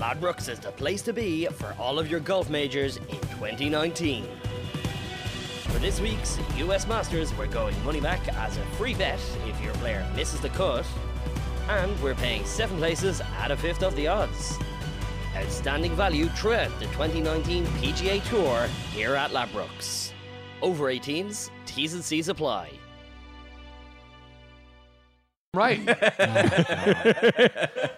Ladbrokes is the place to be for all of your golf majors in 2019. For this week's US Masters, we're going money back as a free bet if your player misses the cut, and we're paying seven places at a fifth of the odds. Outstanding value throughout the 2019 PGA Tour here at Ladbrokes. Over 18s, T's and C's apply. Right.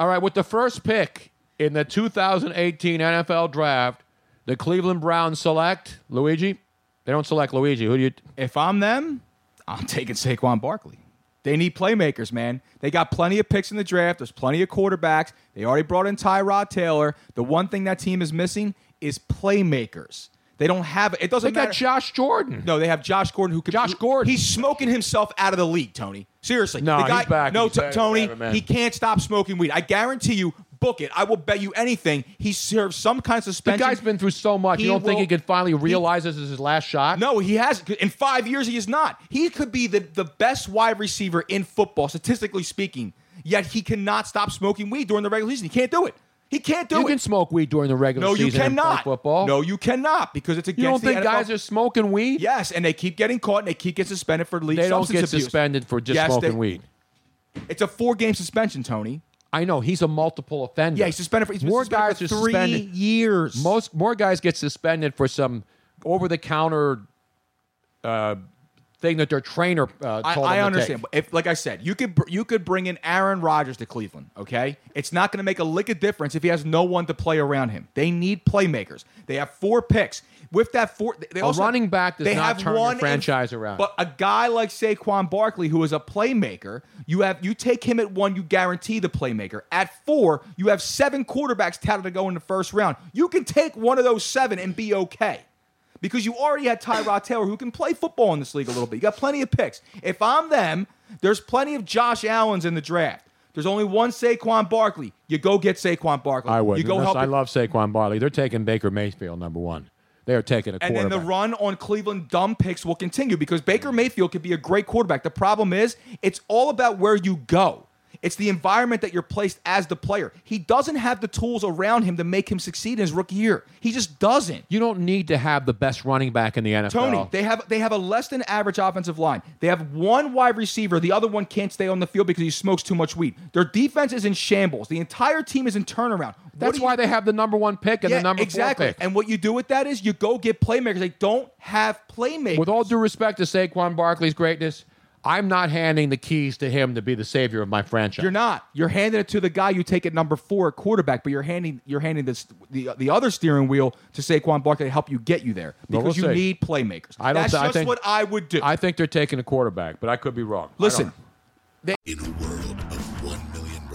All right, with the first pick in the 2018 NFL Draft, the Cleveland Browns select Luigi. They don't select Luigi. Who do you? If I'm them, I'm taking Saquon Barkley. They need playmakers, man. They got plenty of picks in the draft. There's plenty of quarterbacks. They already brought in Tyrod Taylor. The one thing that team is missing is playmakers. They don't have it. Doesn't They got matter. Josh Jordan. No, they have Josh Gordon who could. Josh Gordon. He's smoking himself out of the league, Tony. Seriously. No, the guy, he's back. No, He's T- better Tony, than ever, man. he can't stop smoking weed. I guarantee you. Book it. I will bet you anything. He serves some kind of suspension. The guy's been through so much. He you don't think he could finally realize this is his last shot? No, he has. In five years, he is not. He could be the, the best wide receiver in football, statistically speaking. Yet he cannot stop smoking weed during the regular season. He can't do it. He can't do you it. You can smoke weed during the regular no, you season. in pro cannot. Football. No, you cannot because it's against You don't think guys are smoking weed? Yes, and they keep getting caught and they keep getting suspended for league They don't get abuse. suspended for just Yes, smoking they- weed. It's a four-game suspension, Tony. I know he's a multiple offender. Yeah, he's suspended for he's more guys for three suspended. years. Most more guys get suspended for some over-the-counter uh, thing that their trainer uh, I, told I them to understand. But if, like I said, you could br- you could bring in Aaron Rodgers to Cleveland. Okay, it's not going to make a lick of difference if he has no one to play around him. They need playmakers. They have four picks. With that four, they A running back does they not have turn one in- franchise around. But a guy like Saquon Barkley, who is a playmaker, you have you take him at one, you guarantee the playmaker. At four, you have seven quarterbacks touted to go in the first round. You can take one of those seven and be okay. Because you already had Tyrod Taylor who can play football in this league a little bit. You got plenty of picks. If I'm them, there's plenty of Josh Allens in the draft. There's only one Saquon Barkley. You go get Saquon Barkley. I would. You go help. I love Saquon Barkley. They're taking Baker Mayfield number one. They are taking a and then the run on Cleveland dumb picks will continue because Baker Mayfield could be a great quarterback. The problem is, it's all about where you go. It's the environment that you're placed as the player. He doesn't have the tools around him to make him succeed in his rookie year. He just doesn't. you don't need to have the best running back in the NFL. Tony, they have they have a less than average offensive line. They have one wide receiver. The other one can't stay on the field because he smokes too much weed. Their defense is in shambles. The entire team is in turnaround. That's you- why they have the number one pick and yeah, the number exactly. four pick. And what you do with that is you go get playmakers. They don't have playmakers. With all due respect to Saquon Barkley's greatness, I'm not handing the keys to him to be the savior of my franchise. You're not. You're handing it to the guy you take at number four at quarterback, but you're handing you're handing this the the other steering wheel to Saquon Barkley to help you get you there because we'll you see. need playmakers. I don't That's th- I just think- what I would do. I think they're taking a quarterback, but I could be wrong. Listen, don't- In a world of 1 million